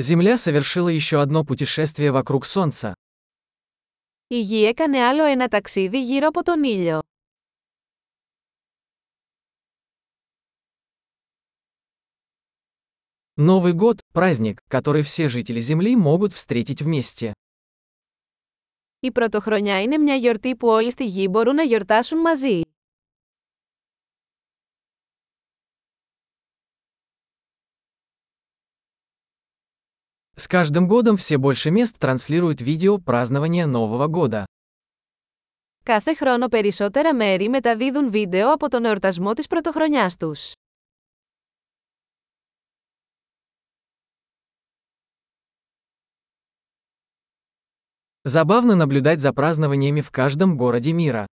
Земля совершила еще одно путешествие вокруг Солнца. Η Γη έκανε άλλο ένα ταξίδι γύρω από τον ήλιο. Новый год – праздник, который все жители Земли могут встретить вместе. Η Πρωτοχρονιά είναι μια γιορτή που όλοι στη Γη μπορούν να γιορτάσουν μαζί. С каждым годом все больше мест транслируют видео празднования Нового года. Κάθε χρόνο περισσότερα μέρη μεταδίδουν βίντεο από τον εορτασμό της πρωτοχρονιάς τους. Забавно наблюдать за празднованиями в каждом городе мира.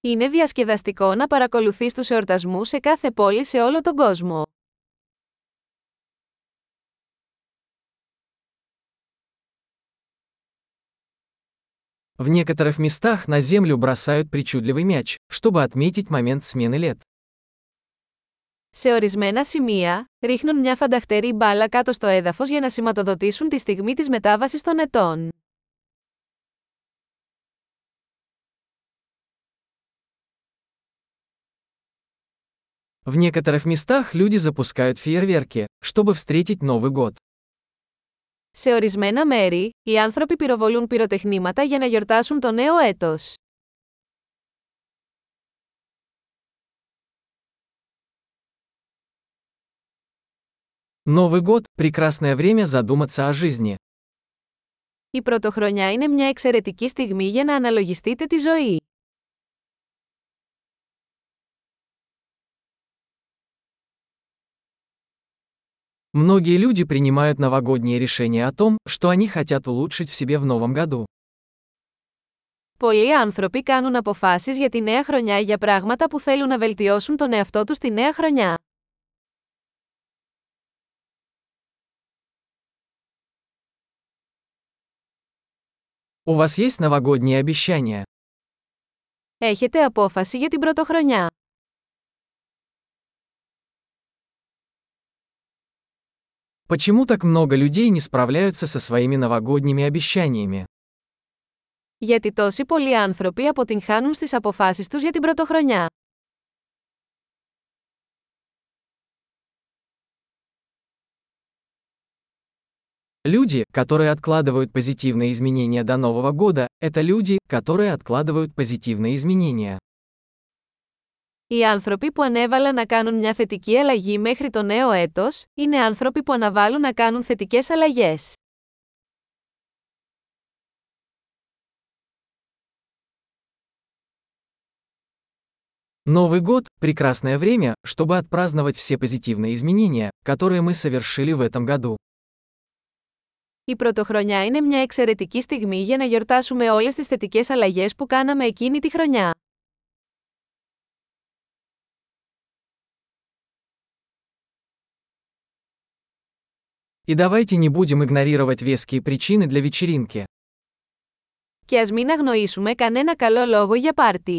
Είναι διασκεδαστικό να παρακολουθείς τους εορτασμούς σε κάθε πόλη σε όλο τον κόσμο. В некоторых местах на землю бросают причудливый мяч, чтобы отметить момент смены лет. Σε ορισμένα σημεία, ρίχνουν μια φανταχτερή μπάλα κάτω στο έδαφος για να σηματοδοτήσουν τη στιγμή της μετάβασης των ετών. В некоторых местах люди запускают фейерверки, чтобы встретить Новый год. Σε ορισμένα μέρη, οι άνθρωποι πυροβολούν πυροτεχνήματα για να γιορτάσουν το νέο έτος. Новый год – прекрасное время задуматься о жизни. Η πρωτοχρονιά είναι μια εξαιρετική στιγμή για να αναλογιστείτε τη ζωή. Многие люди принимают новогодние решения о том, что они хотят улучшить в себе в новом году. Πολλοί άνθρωποι κάνουν αποφάσεις για τη νέα χρονιά για πράγματα που θέλουν να βελτιώσουν τον εαυτό τους τη νέα χρονιά. У вас есть новогодние обещания? Έχετε απόφαση για την πρωτοχρονιά. Почему так много людей не справляются со своими новогодними обещаниями? Γιατί τόσοι πολλοί άνθρωποι αποτυγχάνουν στις αποφάσεις τους για την πρωτοχρονιά. Люди, которые откладывают позитивные изменения до Нового года, это люди, которые откладывают позитивные изменения. Οι άνθρωποι που ανέβαλαν να κάνουν μια θετική αλλαγή μέχρι το νέο έτος, είναι άνθρωποι που αναβάλουν να κάνουν θετικές αλλαγές. Новый год – прекрасное время, чтобы отпраздновать все позитивные изменения, которые мы совершили в этом году. Η πρωτοχρονιά είναι μια εξαιρετική στιγμή για να γιορτάσουμε όλες τις θετικές αλλαγές που κάναμε εκείνη τη χρονιά. И давайте не будем игнорировать веские причины для вечеринки. Και ας μην αγνοήσουμε κανένα καλό λόγο για πάρτι.